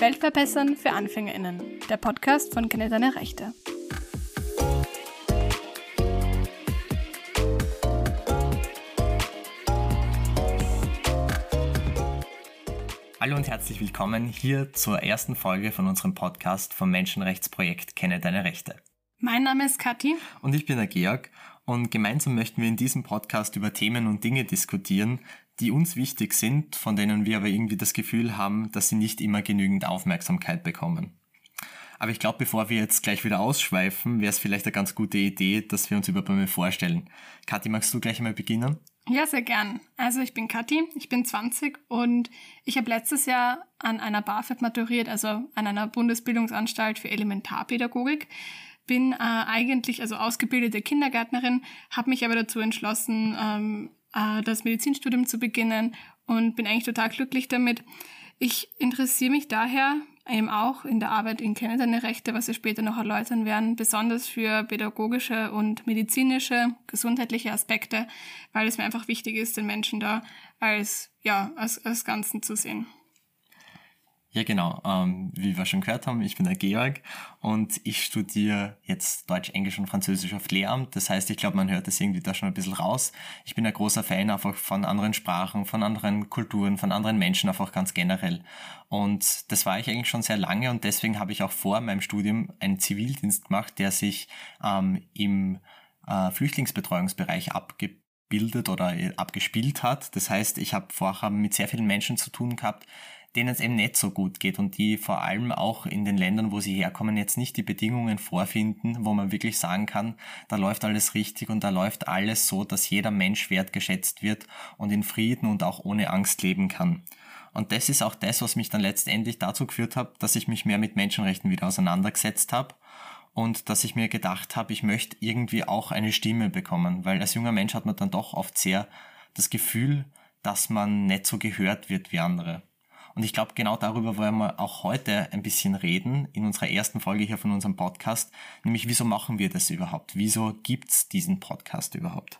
Weltverbessern für AnfängerInnen, der Podcast von Kenne deine Rechte. Hallo und herzlich willkommen hier zur ersten Folge von unserem Podcast vom Menschenrechtsprojekt Kenne deine Rechte. Mein Name ist Kathi. Und ich bin der Georg. Und gemeinsam möchten wir in diesem Podcast über Themen und Dinge diskutieren, die uns wichtig sind, von denen wir aber irgendwie das Gefühl haben, dass sie nicht immer genügend Aufmerksamkeit bekommen. Aber ich glaube, bevor wir jetzt gleich wieder ausschweifen, wäre es vielleicht eine ganz gute Idee, dass wir uns überhaupt mal vorstellen. Kathi, magst du gleich mal beginnen? Ja, sehr gern. Also ich bin Kathi, ich bin 20 und ich habe letztes Jahr an einer BAföG maturiert, also an einer Bundesbildungsanstalt für Elementarpädagogik. Bin äh, eigentlich also ausgebildete Kindergärtnerin, habe mich aber dazu entschlossen, ähm, äh, das Medizinstudium zu beginnen und bin eigentlich total glücklich damit. Ich interessiere mich daher eben auch in der Arbeit in Kenne deine Rechte, was wir später noch erläutern werden, besonders für pädagogische und medizinische, gesundheitliche Aspekte, weil es mir einfach wichtig ist, den Menschen da als, ja, als, als Ganzen zu sehen. Ja, genau. Ähm, wie wir schon gehört haben, ich bin der Georg und ich studiere jetzt Deutsch, Englisch und Französisch auf Lehramt. Das heißt, ich glaube, man hört das irgendwie da schon ein bisschen raus. Ich bin ein großer Fan einfach von anderen Sprachen, von anderen Kulturen, von anderen Menschen einfach ganz generell. Und das war ich eigentlich schon sehr lange und deswegen habe ich auch vor meinem Studium einen Zivildienst gemacht, der sich ähm, im äh, Flüchtlingsbetreuungsbereich abgebildet oder äh, abgespielt hat. Das heißt, ich habe vorher mit sehr vielen Menschen zu tun gehabt, denen es eben nicht so gut geht und die vor allem auch in den Ländern, wo sie herkommen, jetzt nicht die Bedingungen vorfinden, wo man wirklich sagen kann, da läuft alles richtig und da läuft alles so, dass jeder Mensch wertgeschätzt wird und in Frieden und auch ohne Angst leben kann. Und das ist auch das, was mich dann letztendlich dazu geführt hat, dass ich mich mehr mit Menschenrechten wieder auseinandergesetzt habe und dass ich mir gedacht habe, ich möchte irgendwie auch eine Stimme bekommen, weil als junger Mensch hat man dann doch oft sehr das Gefühl, dass man nicht so gehört wird wie andere. Und ich glaube, genau darüber wollen wir auch heute ein bisschen reden in unserer ersten Folge hier von unserem Podcast. Nämlich, wieso machen wir das überhaupt? Wieso gibt's diesen Podcast überhaupt?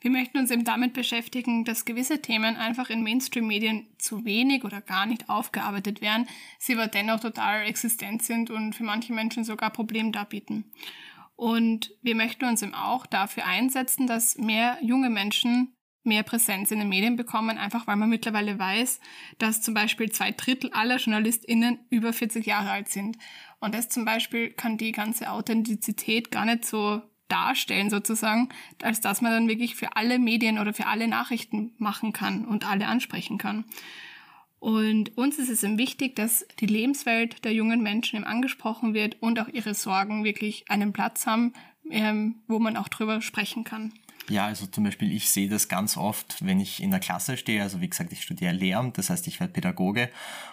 Wir möchten uns eben damit beschäftigen, dass gewisse Themen einfach in Mainstream-Medien zu wenig oder gar nicht aufgearbeitet werden, sie aber dennoch total existent sind und für manche Menschen sogar Probleme darbieten. Und wir möchten uns eben auch dafür einsetzen, dass mehr junge Menschen mehr Präsenz in den Medien bekommen, einfach weil man mittlerweile weiß, dass zum Beispiel zwei Drittel aller JournalistInnen über 40 Jahre alt sind. Und das zum Beispiel kann die ganze Authentizität gar nicht so darstellen sozusagen, als dass man dann wirklich für alle Medien oder für alle Nachrichten machen kann und alle ansprechen kann. Und uns ist es eben wichtig, dass die Lebenswelt der jungen Menschen eben angesprochen wird und auch ihre Sorgen wirklich einen Platz haben, ähm, wo man auch drüber sprechen kann. Ja, also zum Beispiel, ich sehe das ganz oft, wenn ich in der Klasse stehe. Also wie gesagt, ich studiere Lehramt, das heißt, ich werde Pädagoge.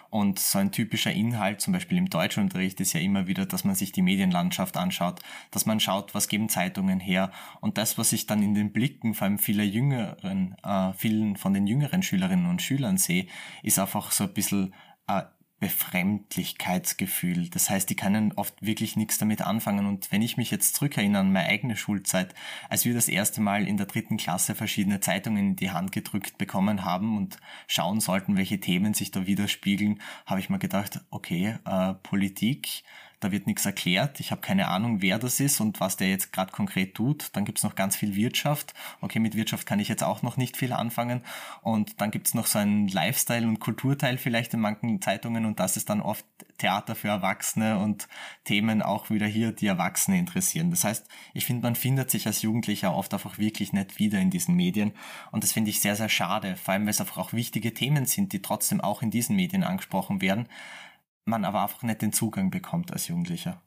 Und so ein typischer Inhalt, zum Beispiel im Deutschunterricht, ist ja immer wieder, dass man sich die Medienlandschaft anschaut, dass man schaut, was geben Zeitungen her. Und das, was ich dann in den Blicken vor allem vieler jüngeren, äh, vielen von den jüngeren Schülerinnen und Schülern sehe, ist einfach so ein bisschen äh, Befremdlichkeitsgefühl. Das heißt, die können oft wirklich nichts damit anfangen. Und wenn ich mich jetzt zurückerinnere an meine eigene Schulzeit, als wir das erste Mal in der dritten Klasse verschiedene Zeitungen in die Hand gedrückt bekommen haben und schauen sollten, welche Themen sich da widerspiegeln, habe ich mir gedacht, okay, äh, Politik, da wird nichts erklärt. Ich habe keine Ahnung, wer das ist und was der jetzt gerade konkret tut. Dann gibt's noch ganz viel Wirtschaft. Okay, mit Wirtschaft kann ich jetzt auch noch nicht viel anfangen. Und dann gibt's noch so einen Lifestyle- und Kulturteil vielleicht in manchen Zeitungen und das ist dann oft Theater für Erwachsene und Themen auch wieder hier, die Erwachsene interessieren. Das heißt, ich finde, man findet sich als Jugendlicher oft einfach wirklich nicht wieder in diesen Medien und das finde ich sehr, sehr schade, vor allem weil es einfach auch wichtige Themen sind, die trotzdem auch in diesen Medien angesprochen werden man aber einfach nicht den Zugang bekommt als Jugendlicher.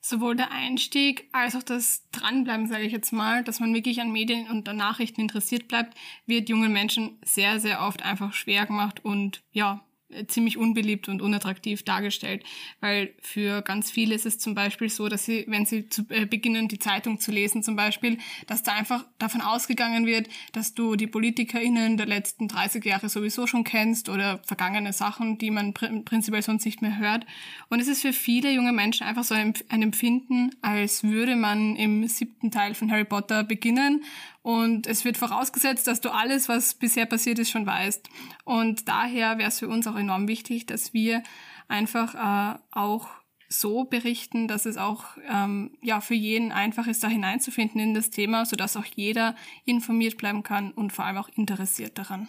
Sowohl der Einstieg als auch das Dranbleiben, sage ich jetzt mal, dass man wirklich an Medien und an Nachrichten interessiert bleibt, wird jungen Menschen sehr, sehr oft einfach schwer gemacht und ja, ziemlich unbeliebt und unattraktiv dargestellt, weil für ganz viele ist es zum Beispiel so, dass sie, wenn sie zu, äh, beginnen, die Zeitung zu lesen zum Beispiel, dass da einfach davon ausgegangen wird, dass du die PolitikerInnen der letzten 30 Jahre sowieso schon kennst oder vergangene Sachen, die man pr prinzipiell sonst nicht mehr hört. Und es ist für viele junge Menschen einfach so ein, ein Empfinden, als würde man im siebten Teil von Harry Potter beginnen und es wird vorausgesetzt, dass du alles, was bisher passiert ist, schon weißt. Und daher wäre es für uns auch enorm wichtig, dass wir einfach äh, auch so berichten, dass es auch ähm, ja für jeden einfach ist, da hineinzufinden in das Thema, sodass auch jeder informiert bleiben kann und vor allem auch interessiert daran.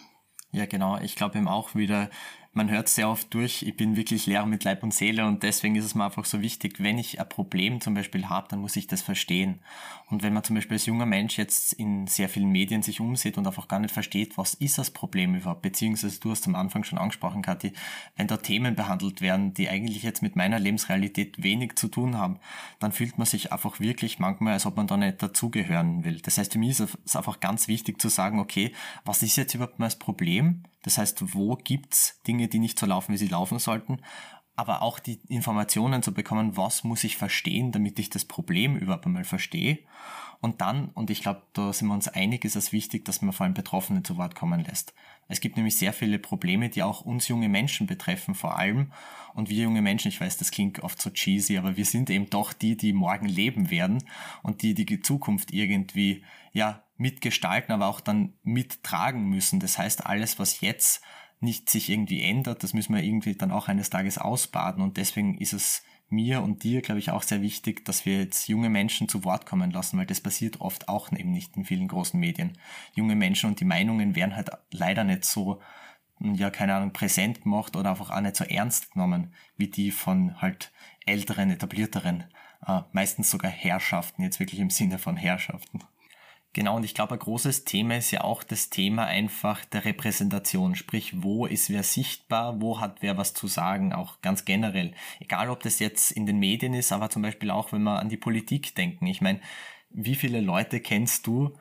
Ja, genau. Ich glaube eben auch wieder, man hört sehr oft durch, ich bin wirklich Lehrer mit Leib und Seele und deswegen ist es mir einfach so wichtig, wenn ich ein Problem zum Beispiel habe, dann muss ich das verstehen. Und wenn man zum Beispiel als junger Mensch jetzt in sehr vielen Medien sich umsieht und einfach gar nicht versteht, was ist das Problem überhaupt, beziehungsweise du hast am Anfang schon angesprochen, Kathi, wenn da Themen behandelt werden, die eigentlich jetzt mit meiner Lebensrealität wenig zu tun haben, dann fühlt man sich einfach wirklich manchmal, als ob man da nicht dazugehören will. Das heißt, für mich ist es einfach ganz wichtig zu sagen, okay, was ist jetzt überhaupt mal das Problem? Das heißt, wo gibt's Dinge, die nicht so laufen, wie sie laufen sollten? Aber auch die Informationen zu bekommen, was muss ich verstehen, damit ich das Problem überhaupt einmal verstehe. Und dann, und ich glaube, da sind wir uns einig, ist es wichtig, dass man vor allem Betroffene zu Wort kommen lässt. Es gibt nämlich sehr viele Probleme, die auch uns junge Menschen betreffen, vor allem. Und wir junge Menschen, ich weiß, das klingt oft so cheesy, aber wir sind eben doch die, die morgen leben werden und die die Zukunft irgendwie, ja, mitgestalten, aber auch dann mittragen müssen. Das heißt, alles, was jetzt nicht sich irgendwie ändert, das müssen wir irgendwie dann auch eines Tages ausbaden. Und deswegen ist es mir und dir, glaube ich, auch sehr wichtig, dass wir jetzt junge Menschen zu Wort kommen lassen, weil das passiert oft auch eben nicht in vielen großen Medien. Junge Menschen und die Meinungen werden halt leider nicht so, ja, keine Ahnung, präsent gemacht oder einfach auch nicht so ernst genommen, wie die von halt älteren, etablierteren, äh, meistens sogar Herrschaften, jetzt wirklich im Sinne von Herrschaften. Genau, und ich glaube, ein großes Thema ist ja auch das Thema einfach der Repräsentation. Sprich, wo ist wer sichtbar, wo hat wer was zu sagen, auch ganz generell. Egal, ob das jetzt in den Medien ist, aber zum Beispiel auch, wenn wir an die Politik denken. Ich meine, wie viele Leute kennst du,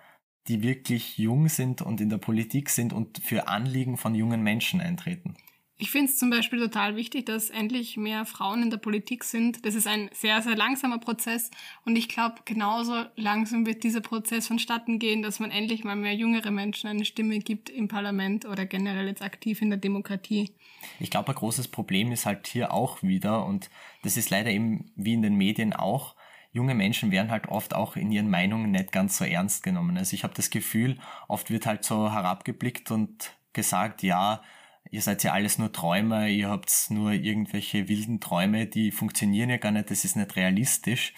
die wirklich jung sind und in der Politik sind und für Anliegen von jungen Menschen eintreten? Ich finde es zum Beispiel total wichtig, dass endlich mehr Frauen in der Politik sind. Das ist ein sehr, sehr langsamer Prozess und ich glaube, genauso langsam wird dieser Prozess vonstatten gehen, dass man endlich mal mehr jüngere Menschen eine Stimme gibt im Parlament oder generell jetzt aktiv in der Demokratie. Ich glaube, ein großes Problem ist halt hier auch wieder und das ist leider eben wie in den Medien auch, junge Menschen werden halt oft auch in ihren Meinungen nicht ganz so ernst genommen. Also ich habe das Gefühl, oft wird halt so herabgeblickt und gesagt, ja, ihr seid ja alles nur Träumer, ihr habt nur irgendwelche wilden Träume, die funktionieren ja gar nicht, das ist nicht realistisch.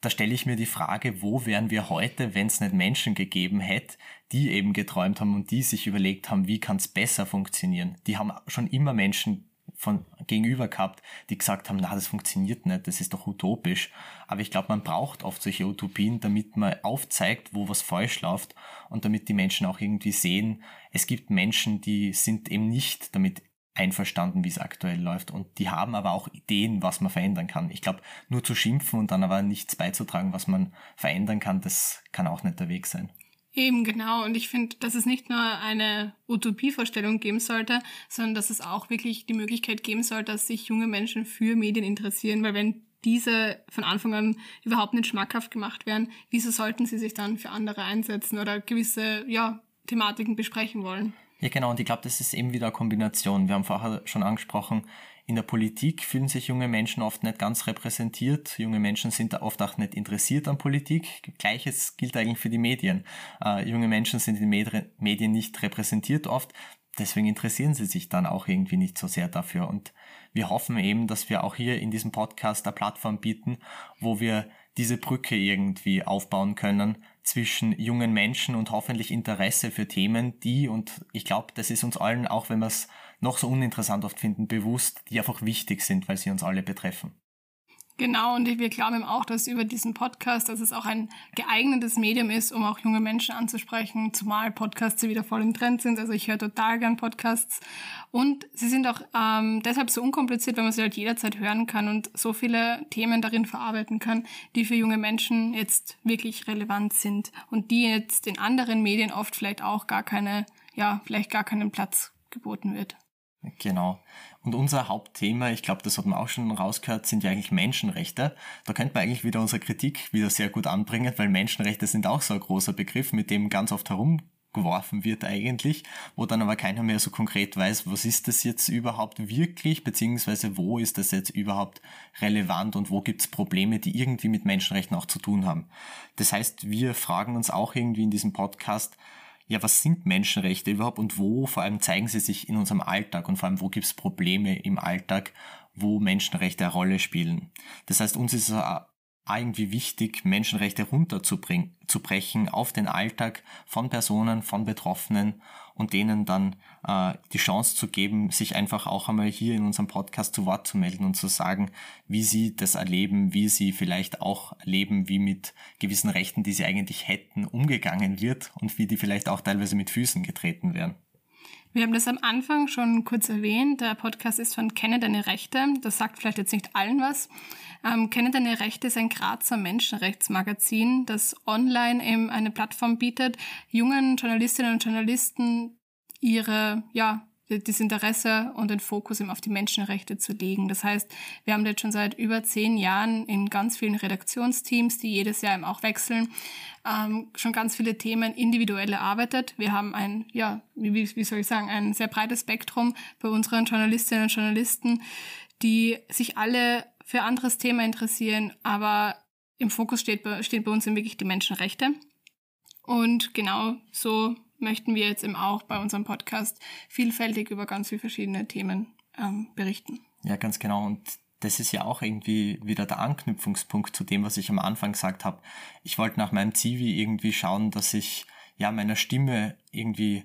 Da stelle ich mir die Frage, wo wären wir heute, wenn es nicht Menschen gegeben hätte, die eben geträumt haben und die sich überlegt haben, wie kann es besser funktionieren. Die haben schon immer Menschen von gegenüber gehabt, die gesagt haben, na, das funktioniert nicht, das ist doch utopisch. Aber ich glaube, man braucht oft solche Utopien, damit man aufzeigt, wo was falsch läuft und damit die Menschen auch irgendwie sehen, es gibt Menschen, die sind eben nicht damit einverstanden, wie es aktuell läuft. Und die haben aber auch Ideen, was man verändern kann. Ich glaube, nur zu schimpfen und dann aber nichts beizutragen, was man verändern kann, das kann auch nicht der Weg sein. Eben, genau. Und ich finde, dass es nicht nur eine Utopievorstellung geben sollte, sondern dass es auch wirklich die Möglichkeit geben sollte, dass sich junge Menschen für Medien interessieren, weil wenn diese von Anfang an überhaupt nicht schmackhaft gemacht werden, wieso sollten sie sich dann für andere einsetzen oder gewisse, ja, Thematiken besprechen wollen? Ja, genau. Und ich glaube, das ist eben wieder eine Kombination. Wir haben vorher schon angesprochen, in der Politik fühlen sich junge Menschen oft nicht ganz repräsentiert. Junge Menschen sind oft auch nicht interessiert an Politik. Gleiches gilt eigentlich für die Medien. Äh, junge Menschen sind in den Medien nicht repräsentiert oft. Deswegen interessieren sie sich dann auch irgendwie nicht so sehr dafür. Und wir hoffen eben, dass wir auch hier in diesem Podcast eine Plattform bieten, wo wir diese Brücke irgendwie aufbauen können zwischen jungen Menschen und hoffentlich Interesse für Themen, die, und ich glaube, das ist uns allen, auch wenn wir es noch so uninteressant oft finden, bewusst, die einfach wichtig sind, weil sie uns alle betreffen. Genau, und wir glauben auch, dass über diesen Podcast, dass es auch ein geeignetes Medium ist, um auch junge Menschen anzusprechen, zumal Podcasts wieder voll im Trend sind. Also ich höre total gern Podcasts. Und sie sind auch ähm, deshalb so unkompliziert, weil man sie halt jederzeit hören kann und so viele Themen darin verarbeiten kann, die für junge Menschen jetzt wirklich relevant sind und die jetzt in anderen Medien oft vielleicht auch gar keine, ja, vielleicht gar keinen Platz geboten wird. Genau. Und unser Hauptthema, ich glaube, das hat man auch schon rausgehört, sind ja eigentlich Menschenrechte. Da könnte man eigentlich wieder unsere Kritik wieder sehr gut anbringen, weil Menschenrechte sind auch so ein großer Begriff, mit dem ganz oft herumgeworfen wird eigentlich, wo dann aber keiner mehr so konkret weiß, was ist das jetzt überhaupt wirklich, beziehungsweise wo ist das jetzt überhaupt relevant und wo gibt es Probleme, die irgendwie mit Menschenrechten auch zu tun haben. Das heißt, wir fragen uns auch irgendwie in diesem Podcast, ja, was sind Menschenrechte überhaupt und wo vor allem zeigen sie sich in unserem Alltag und vor allem wo gibt es Probleme im Alltag, wo Menschenrechte eine Rolle spielen. Das heißt, uns ist es irgendwie wichtig, Menschenrechte runterzubrechen auf den Alltag von Personen, von Betroffenen und denen dann äh, die Chance zu geben, sich einfach auch einmal hier in unserem Podcast zu Wort zu melden und zu sagen, wie sie das erleben, wie sie vielleicht auch erleben, wie mit gewissen Rechten, die sie eigentlich hätten, umgegangen wird und wie die vielleicht auch teilweise mit Füßen getreten werden. Wir haben das am Anfang schon kurz erwähnt. Der Podcast ist von Kenne deine Rechte. Das sagt vielleicht jetzt nicht allen was. Ähm, Kenne deine Rechte ist ein Grazer Menschenrechtsmagazin, das online eben eine Plattform bietet, jungen Journalistinnen und Journalisten ihre, ja, das Interesse und den Fokus eben auf die Menschenrechte zu legen. Das heißt, wir haben jetzt schon seit über zehn Jahren in ganz vielen Redaktionsteams, die jedes Jahr eben auch wechseln, ähm, schon ganz viele Themen individuell erarbeitet. Wir haben ein, ja, wie, wie soll ich sagen, ein sehr breites Spektrum bei unseren Journalistinnen und Journalisten, die sich alle für anderes Thema interessieren, aber im Fokus steht, stehen bei uns eben wirklich die Menschenrechte. Und genau so möchten wir jetzt eben auch bei unserem Podcast vielfältig über ganz viele verschiedene Themen ähm, berichten. Ja, ganz genau. Und das ist ja auch irgendwie wieder der Anknüpfungspunkt zu dem, was ich am Anfang gesagt habe. Ich wollte nach meinem Zivi irgendwie schauen, dass ich ja meiner Stimme irgendwie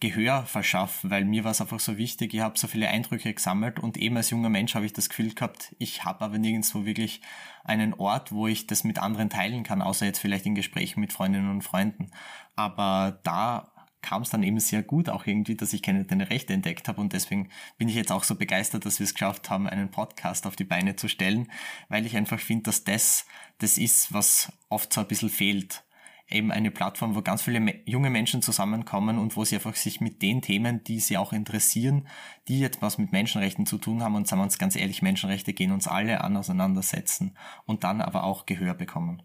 Gehör verschaffen, weil mir war es einfach so wichtig, ich habe so viele Eindrücke gesammelt und eben als junger Mensch habe ich das Gefühl gehabt, ich habe aber nirgendwo wirklich einen Ort, wo ich das mit anderen teilen kann, außer jetzt vielleicht in Gesprächen mit Freundinnen und Freunden. Aber da kam es dann eben sehr gut auch irgendwie, dass ich keine deine Rechte entdeckt habe und deswegen bin ich jetzt auch so begeistert, dass wir es geschafft haben, einen Podcast auf die Beine zu stellen, weil ich einfach finde, dass das das ist, was oft so ein bisschen fehlt eben eine Plattform, wo ganz viele junge Menschen zusammenkommen und wo sie einfach sich mit den Themen, die sie auch interessieren, die jetzt was mit Menschenrechten zu tun haben und sagen wir uns ganz ehrlich, Menschenrechte gehen uns alle an auseinandersetzen und dann aber auch Gehör bekommen.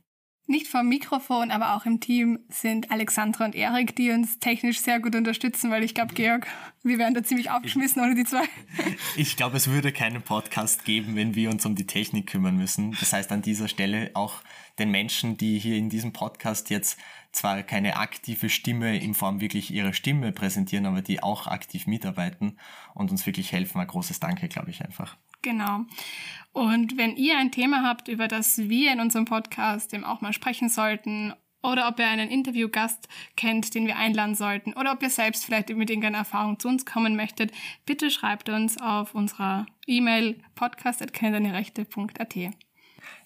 Nicht vom Mikrofon, aber auch im Team sind Alexandra und Erik, die uns technisch sehr gut unterstützen, weil ich glaube, Georg, wir wären da ziemlich aufgeschmissen ohne die zwei. Ich glaube, es würde keinen Podcast geben, wenn wir uns um die Technik kümmern müssen. Das heißt, an dieser Stelle auch den Menschen, die hier in diesem Podcast jetzt zwar keine aktive Stimme in Form wirklich ihrer Stimme präsentieren, aber die auch aktiv mitarbeiten und uns wirklich helfen. Ein großes Danke, glaube ich einfach. Genau. Und wenn ihr ein Thema habt, über das wir in unserem Podcast eben auch mal sprechen sollten, oder ob ihr einen Interviewgast kennt, den wir einladen sollten, oder ob ihr selbst vielleicht mit irgendeiner Erfahrung zu uns kommen möchtet, bitte schreibt uns auf unserer E-Mail podcast.kennteinerechte.at.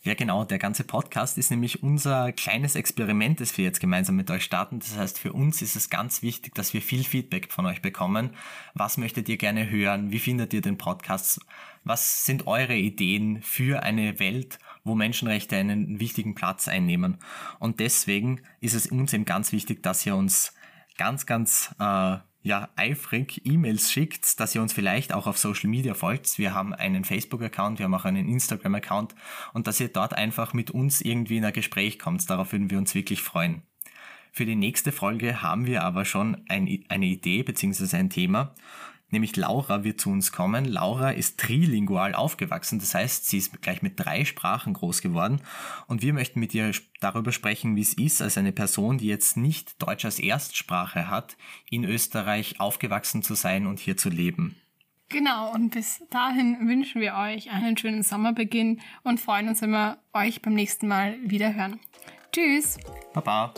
Ja, genau. Der ganze Podcast ist nämlich unser kleines Experiment, das wir jetzt gemeinsam mit euch starten. Das heißt, für uns ist es ganz wichtig, dass wir viel Feedback von euch bekommen. Was möchtet ihr gerne hören? Wie findet ihr den Podcast? Was sind eure Ideen für eine Welt, wo Menschenrechte einen wichtigen Platz einnehmen? Und deswegen ist es uns eben ganz wichtig, dass ihr uns ganz, ganz äh, ja, eifrig E-Mails schickt, dass ihr uns vielleicht auch auf Social Media folgt. Wir haben einen Facebook-Account, wir haben auch einen Instagram-Account und dass ihr dort einfach mit uns irgendwie in ein Gespräch kommt. Darauf würden wir uns wirklich freuen. Für die nächste Folge haben wir aber schon ein, eine Idee bzw. ein Thema nämlich Laura wird zu uns kommen. Laura ist trilingual aufgewachsen, das heißt, sie ist gleich mit drei Sprachen groß geworden und wir möchten mit ihr darüber sprechen, wie es ist, als eine Person, die jetzt nicht Deutsch als Erstsprache hat, in Österreich aufgewachsen zu sein und hier zu leben. Genau, und bis dahin wünschen wir euch einen schönen Sommerbeginn und freuen uns, wenn wir euch beim nächsten Mal wieder hören. Tschüss. Baba.